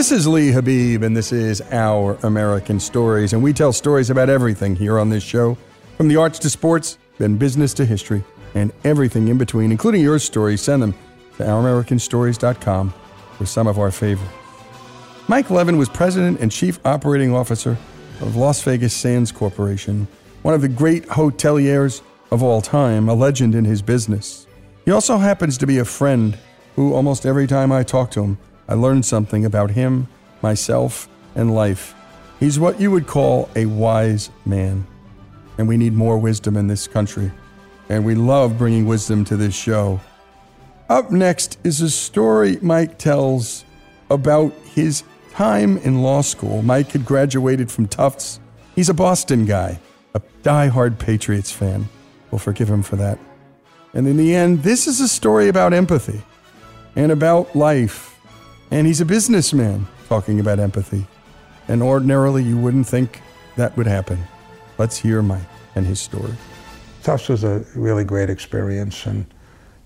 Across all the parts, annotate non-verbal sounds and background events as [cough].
This is Lee Habib, and this is Our American Stories. And we tell stories about everything here on this show from the arts to sports, then business to history, and everything in between, including your stories. Send them to OurAmericanStories.com for some of our favorites. Mike Leven was president and chief operating officer of Las Vegas Sands Corporation, one of the great hoteliers of all time, a legend in his business. He also happens to be a friend who, almost every time I talk to him, I learned something about him, myself, and life. He's what you would call a wise man. And we need more wisdom in this country. And we love bringing wisdom to this show. Up next is a story Mike tells about his time in law school. Mike had graduated from Tufts. He's a Boston guy, a die-hard Patriots fan. We'll forgive him for that. And in the end, this is a story about empathy and about life and he's a businessman talking about empathy. And ordinarily, you wouldn't think that would happen. Let's hear Mike and his story. Tufts was a really great experience and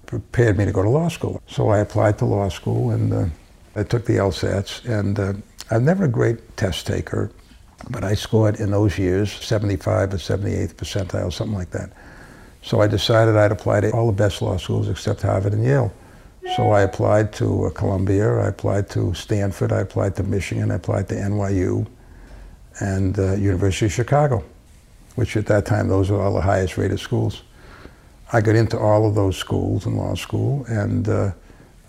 prepared me to go to law school. So I applied to law school and uh, I took the LSATs. And uh, I'm never a great test taker, but I scored in those years 75 or 78th percentile, something like that. So I decided I'd apply to all the best law schools except Harvard and Yale. So I applied to uh, Columbia, I applied to Stanford, I applied to Michigan, I applied to NYU, and uh, University of Chicago, which at that time those were all the highest rated schools. I got into all of those schools in law school, and uh,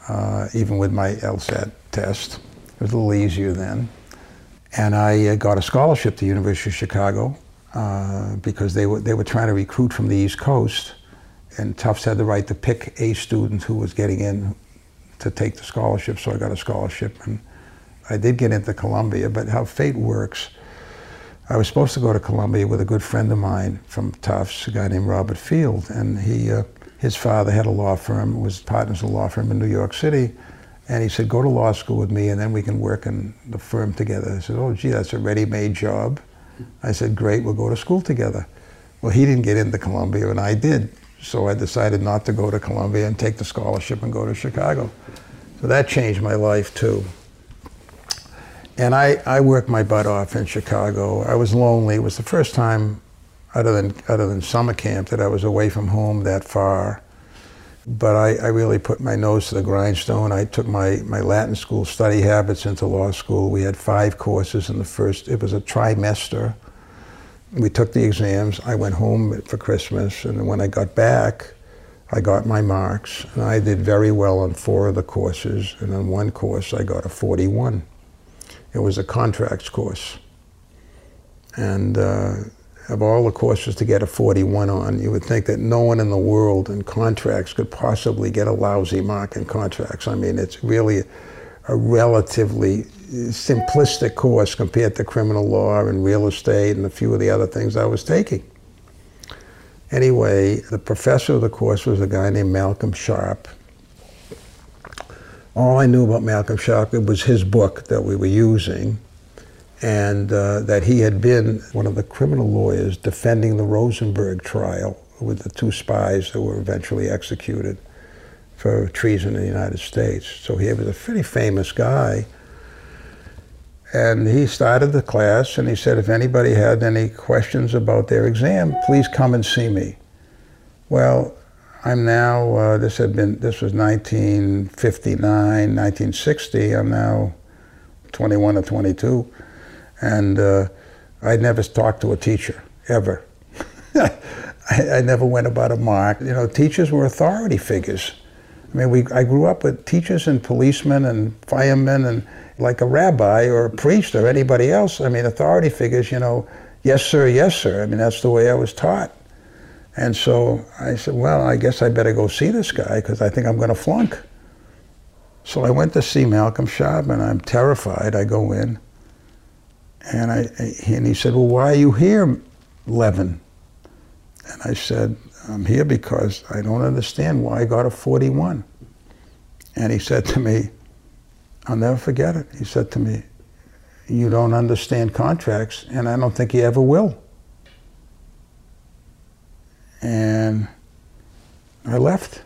uh, even with my LSAT test, it was a little easier then. And I uh, got a scholarship to University of Chicago uh, because they were, they were trying to recruit from the East Coast and Tufts had the right to pick a student who was getting in to take the scholarship, so I got a scholarship. And I did get into Columbia, but how fate works, I was supposed to go to Columbia with a good friend of mine from Tufts, a guy named Robert Field, and he, uh, his father had a law firm, was partners in a law firm in New York City. And he said, go to law school with me and then we can work in the firm together. I said, oh, gee, that's a ready-made job. I said, great, we'll go to school together. Well, he didn't get into Columbia and I did. So I decided not to go to Columbia and take the scholarship and go to Chicago. So that changed my life too. And I, I worked my butt off in Chicago. I was lonely. It was the first time, other than, other than summer camp, that I was away from home that far. But I, I really put my nose to the grindstone. I took my, my Latin school study habits into law school. We had five courses in the first, it was a trimester. We took the exams. I went home for Christmas, and when I got back, I got my marks, and I did very well on four of the courses, and on one course I got a 41. It was a contracts course. And uh, of all the courses to get a 41 on, you would think that no one in the world in contracts could possibly get a lousy mark in contracts. I mean, it's really a relatively simplistic course compared to criminal law and real estate and a few of the other things I was taking. Anyway, the professor of the course was a guy named Malcolm Sharp. All I knew about Malcolm Sharp was his book that we were using, and uh, that he had been one of the criminal lawyers defending the Rosenberg trial with the two spies that were eventually executed for treason in the United States. So he was a pretty famous guy. And he started the class and he said, if anybody had any questions about their exam, please come and see me. Well, I'm now, uh, this had been, this was 1959, 1960. I'm now 21 or 22. And uh, I'd never talked to a teacher, ever. [laughs] I, I, never went about a mark. You know, teachers were authority figures. I mean, we, I grew up with teachers and policemen and firemen and like a rabbi or a priest or anybody else. I mean, authority figures, you know, yes, sir, yes, sir. I mean, that's the way I was taught. And so I said, well, I guess I better go see this guy because I think I'm going to flunk. So I went to see Malcolm Sharp and I'm terrified. I go in and, I, and he said, well, why are you here, Leven? And I said, I'm here because I don't understand why I got a 41. And he said to me, I'll never forget it. He said to me, you don't understand contracts and I don't think you ever will. And I left.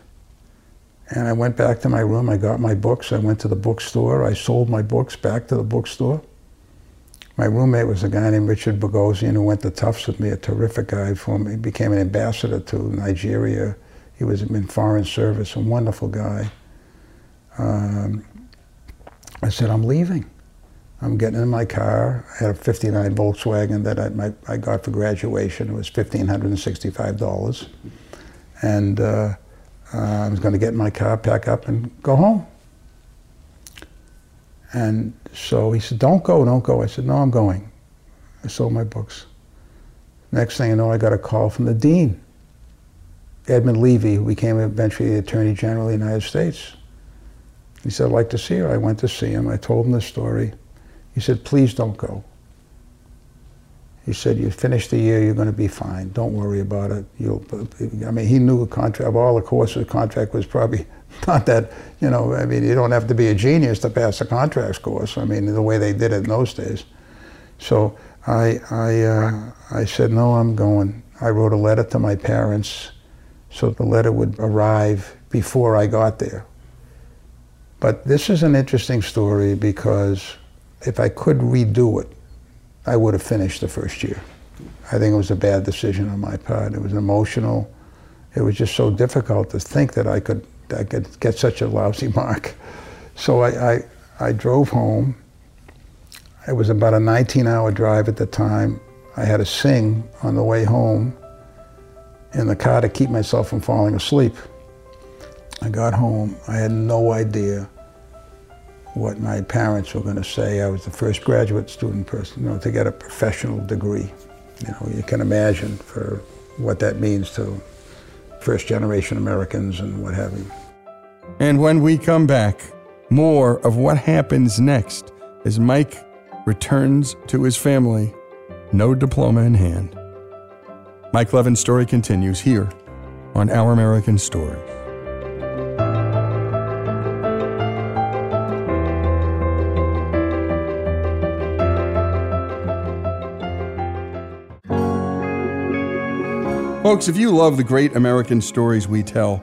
And I went back to my room. I got my books. I went to the bookstore. I sold my books back to the bookstore. My roommate was a guy named Richard Bogosian who went to Tufts with me, a terrific guy for me. He became an ambassador to Nigeria. He was in foreign service, a wonderful guy. Um, I said, I'm leaving. I'm getting in my car. I had a 59 Volkswagen that I, my, I got for graduation. It was $1,565. And uh, uh, I was going to get in my car, pack up, and go home. And so he said, don't go, don't go. I said, no, I'm going. I sold my books. Next thing I know, I got a call from the dean, Edmund Levi, who became eventually the Attorney General of the United States. He said, I'd like to see her. I went to see him. I told him the story. He said, please don't go. He said, you finish the year, you're going to be fine. Don't worry about it. You'll, I mean, he knew a contract, of all the courses, the contract was probably [laughs] not that, you know, I mean, you don't have to be a genius to pass a contracts course. I mean, the way they did it in those days. So I, I, uh, I said, no, I'm going. I wrote a letter to my parents so the letter would arrive before I got there. But this is an interesting story because if I could redo it, I would have finished the first year. I think it was a bad decision on my part. It was emotional. It was just so difficult to think that I could, I could get such a lousy mark. So I, I, I drove home. It was about a 19 hour drive at the time. I had to sing on the way home in the car to keep myself from falling asleep. I got home. I had no idea what my parents were going to say. I was the first graduate student person, you know, to get a professional degree. You know, you can imagine for what that means to first generation Americans and what have you. And when we come back, more of what happens next as Mike returns to his family, no diploma in hand. Mike Leven's story continues here on Our American Stories. Folks, if you love the great American stories we tell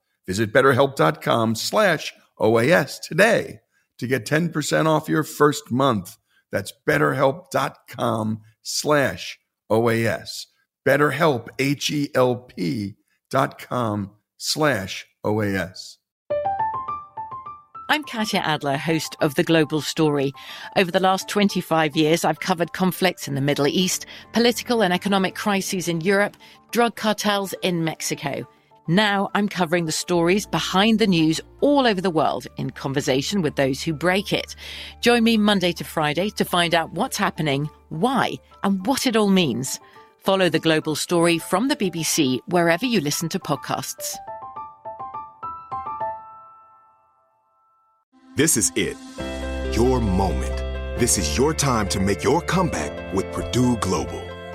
Visit betterhelp.com slash OAS today to get 10% off your first month. That's betterhelp.com slash OAS. BetterHelp, H-E-L-P dot com slash OAS. I'm Katya Adler, host of The Global Story. Over the last 25 years, I've covered conflicts in the Middle East, political and economic crises in Europe, drug cartels in Mexico. Now I'm covering the stories behind the news all over the world in conversation with those who break it. Join me Monday to Friday to find out what's happening, why, and what it all means. Follow the global story from the BBC wherever you listen to podcasts. This is it. Your moment. This is your time to make your comeback with Purdue Global.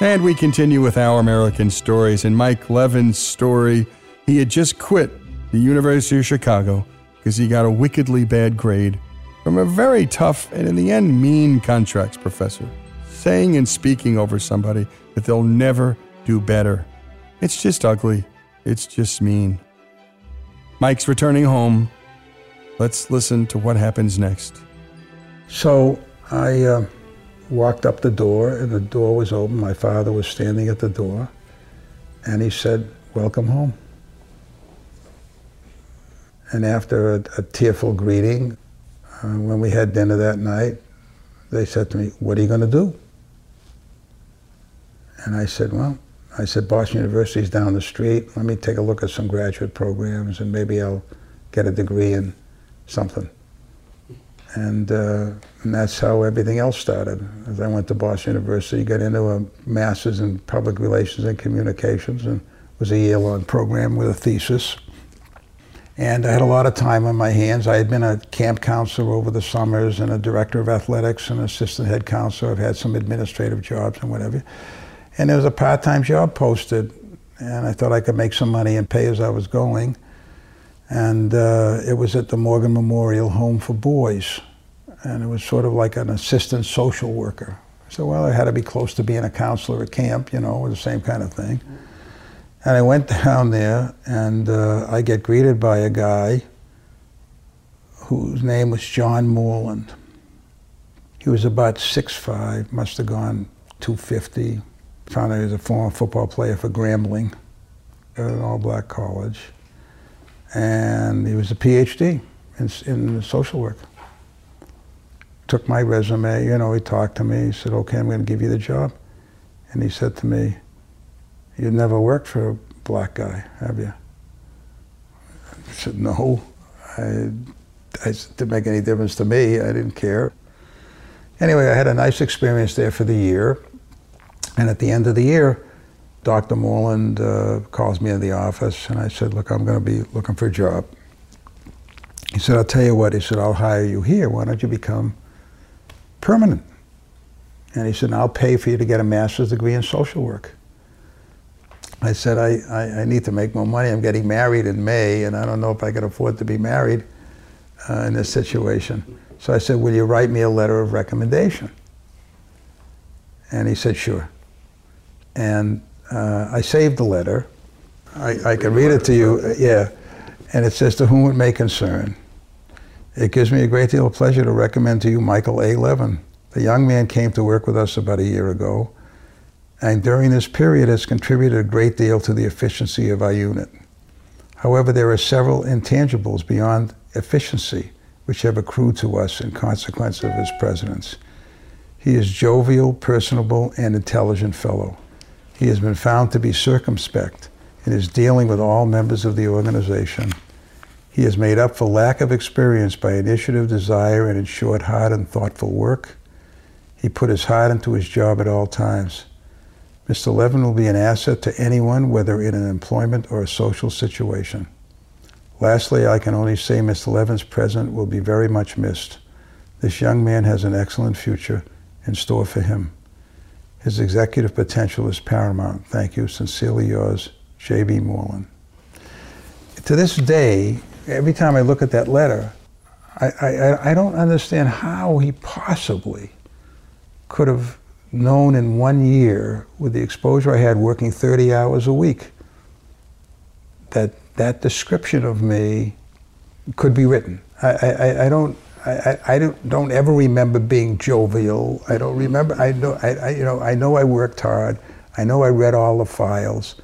And we continue with our American stories. And Mike Leven's story, he had just quit the University of Chicago because he got a wickedly bad grade from a very tough and, in the end, mean contracts professor, saying and speaking over somebody that they'll never do better. It's just ugly. It's just mean. Mike's returning home. Let's listen to what happens next. So I uh, walked up the door, and the door was open. My father was standing at the door, and he said, Welcome home. And after a, a tearful greeting, uh, when we had dinner that night, they said to me, What are you going to do? And I said, Well, I said, Boston University is down the street. Let me take a look at some graduate programs and maybe I'll get a degree in something. And, uh, and that's how everything else started. As I went to Boston University, got into a master's in public relations and communications and was a year-long program with a thesis. And I had a lot of time on my hands. I had been a camp counselor over the summers and a director of athletics and assistant head counselor. I've had some administrative jobs and whatever. And there was a part-time job posted, and I thought I could make some money and pay as I was going. And uh, it was at the Morgan Memorial Home for Boys, and it was sort of like an assistant social worker. So, well, I had to be close to being a counselor at camp, you know, the same kind of thing. And I went [laughs] down there, and uh, I get greeted by a guy whose name was John Moreland. He was about 6'5", must have gone 250. Found out he was a former football player for Grambling at an all-black college. And he was a PhD in, in social work. Took my resume, you know, he talked to me. He said, okay, I'm going to give you the job. And he said to me, you've never worked for a black guy, have you? I said, no. I, I, didn't make any difference to me. I didn't care. Anyway, I had a nice experience there for the year. And at the end of the year, Dr. Moreland uh, calls me in the office, and I said, look, I'm going to be looking for a job. He said, I'll tell you what. He said, I'll hire you here. Why don't you become permanent? And he said, I'll pay for you to get a master's degree in social work. I said, I, I, I, need to make more money. I'm getting married in May, and I don't know if I can afford to be married uh, in this situation. So I said, Will you write me a letter of recommendation? And he said, Sure. And uh, I saved the letter. I, I can read it to you. Uh, yeah. And it says, To whom it may concern. It gives me a great deal of pleasure to recommend to you Michael A. Leven. The young man came to work with us about a year ago and during this period has contributed a great deal to the efficiency of our unit. However, there are several intangibles beyond efficiency which have accrued to us in consequence of his presence. He is jovial, personable, and intelligent fellow. He has been found to be circumspect in his dealing with all members of the organization. He has made up for lack of experience by initiative, desire, and in short, hard and thoughtful work. He put his heart into his job at all times. Mr. Leven will be an asset to anyone, whether in an employment or a social situation. Lastly, I can only say Mr. Leven's presence will be very much missed. This young man has an excellent future in store for him. His executive potential is paramount. Thank you. Sincerely yours, J.B. Moreland. To this day, every time I look at that letter, I, I, I don't understand how he possibly could have known in one year with the exposure I had working 30 hours a week that that description of me could be written. I, I, I don't I, I don't, don't ever remember being jovial. I don't mm-hmm. remember. I know. I, I, you know. I know I worked hard. I know I read all the files.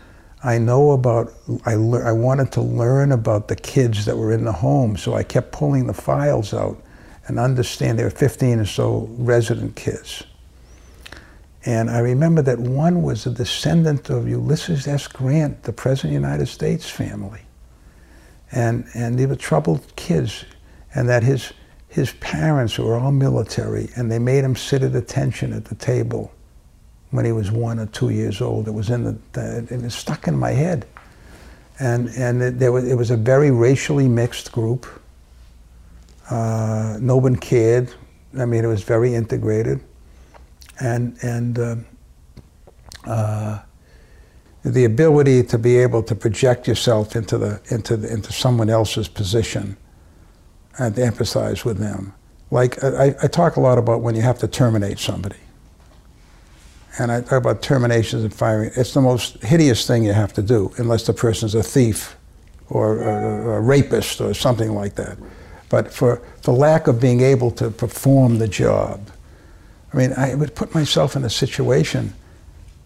I know about. I le- I wanted to learn about the kids that were in the home, so I kept pulling the files out and understand. There were 15 or so resident kids, and I remember that one was a descendant of Ulysses S. Grant, the President of the United States family. And, and they were troubled kids, and that his, his parents were all military, and they made him sit at attention at the table when he was one or two years old. It was in the, it was stuck in my head. And, and it, there was, it was a very racially mixed group. Uh, no one cared. I mean, it was very integrated and and uh, uh, the ability to be able to project yourself into the into the, into someone else's position and to empathize with them. Like I, I talk a lot about when you have to terminate somebody, and I talk about terminations and firing. It's the most hideous thing you have to do, unless the person's a thief or a, a rapist or something like that. But for the lack of being able to perform the job I mean, I would put myself in a situation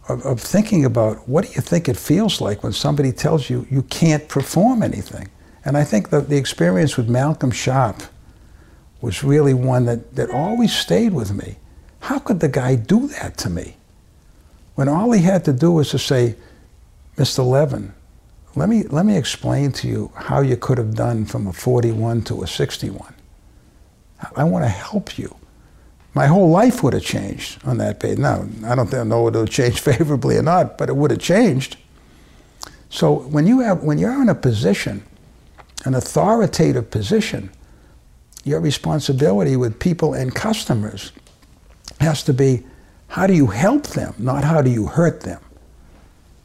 of, of thinking about what do you think it feels like when somebody tells you you can't perform anything. And I think that the experience with Malcolm Sharp was really one that, that always stayed with me. How could the guy do that to me? When all he had to do was to say, Mr. Leven, let me, let me explain to you how you could have done from a 41 to a 61. I want to help you. My whole life would have changed on that page. Now, I don't know whether it would change [laughs] favorably or not, but it would have changed. So when, you have, when you're in a position, an authoritative position, your responsibility with people and customers has to be how do you help them, not how do you hurt them.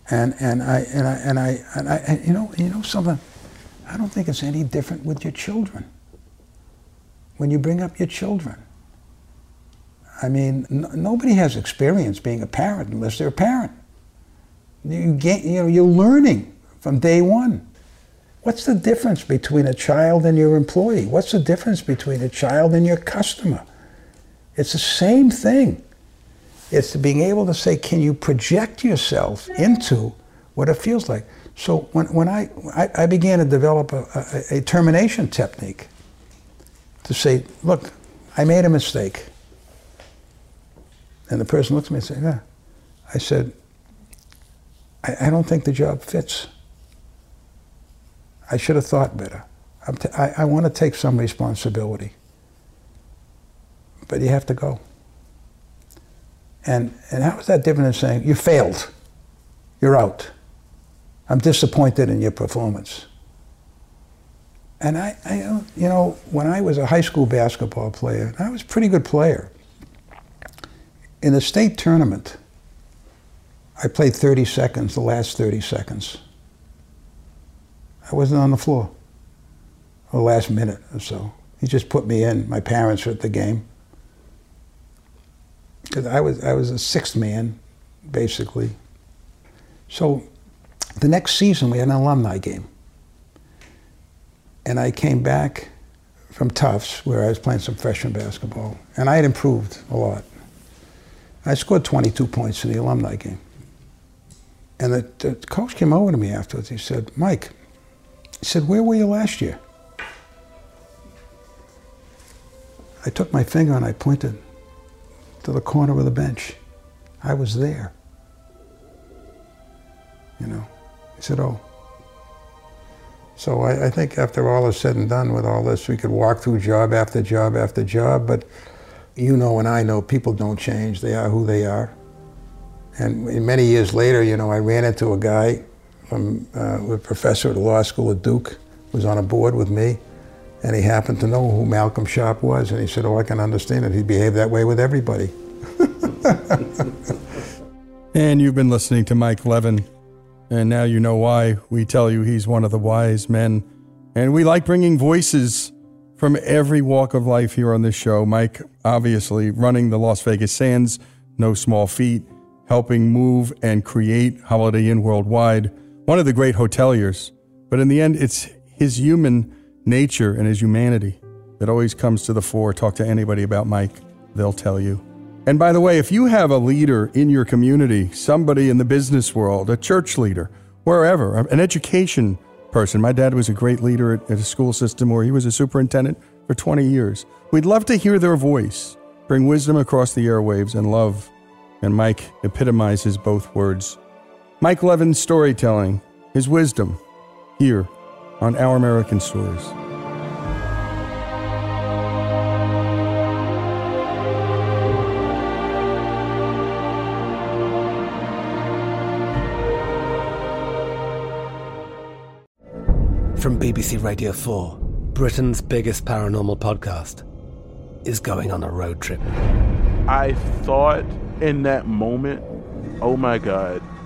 And, and, I, and, I, and, I, and I, and you know, you know something, I don't think it's any different with your children. When you bring up your children, I mean, nobody has experience being a parent unless they're a parent. You get, you know, you're learning from day one. What's the difference between a child and your employee? What's the difference between a child and your customer? It's the same thing. It's being able to say, can you project yourself into what it feels like? So when, when I, I, I began to develop a, a, a termination technique to say, look, I made a mistake. And the person looks at me and says, yeah. I said, I, I don't think the job fits. I should have thought better. I want to take some responsibility. But you have to go. And, and how is that different than saying, you failed, you're out. I'm disappointed in your performance. And I, I, you know, when I was a high school basketball player, I was a pretty good player. In the state tournament, I played 30 seconds, the last 30 seconds. I wasn't on the floor the last minute or so. He just put me in. My parents were at the game. Because I was, I was a sixth man, basically. So the next season, we had an alumni game. And I came back from Tufts, where I was playing some freshman basketball, and I had improved a lot. I scored 22 points in the alumni game. And the, the coach came over to me afterwards. He said, Mike, he said, Where were you last year? I took my finger and I pointed to the corner of the bench. I was there. You know, he said, Oh. So I, I, think after all is said and done with all this, we could walk through job after job after job, but you know and I know people don't change. They are who they are. And many years later, you know, I ran into a guy from uh, a professor at the law school at Duke, was on a board with me, and he happened to know who Malcolm Sharp was, and he said, "Oh, I can understand it. He behaved that way with everybody." [laughs] and you've been listening to Mike Leven, and now you know why we tell you he's one of the wise men, and we like bringing voices from every walk of life here on this show. Mike, obviously, running the Las Vegas Sands, no small feat, helping move and create Holiday Inn worldwide one of the great hoteliers. But in the end, it's his human nature and his humanity that always comes to the fore. Talk to anybody about Mike, they'll tell you. And by the way, if you have a leader in your community, somebody in the business world, a church leader, wherever, an education person, my dad was a great leader at, at a school system where he was a superintendent for 20 years. We'd love to hear their voice, bring wisdom across the airwaves and love. And Mike epitomizes both words Mike Leven's storytelling, his wisdom, here on Our American Stories. From BBC Radio 4, Britain's biggest paranormal podcast is going on a road trip. I thought in that moment, oh my God.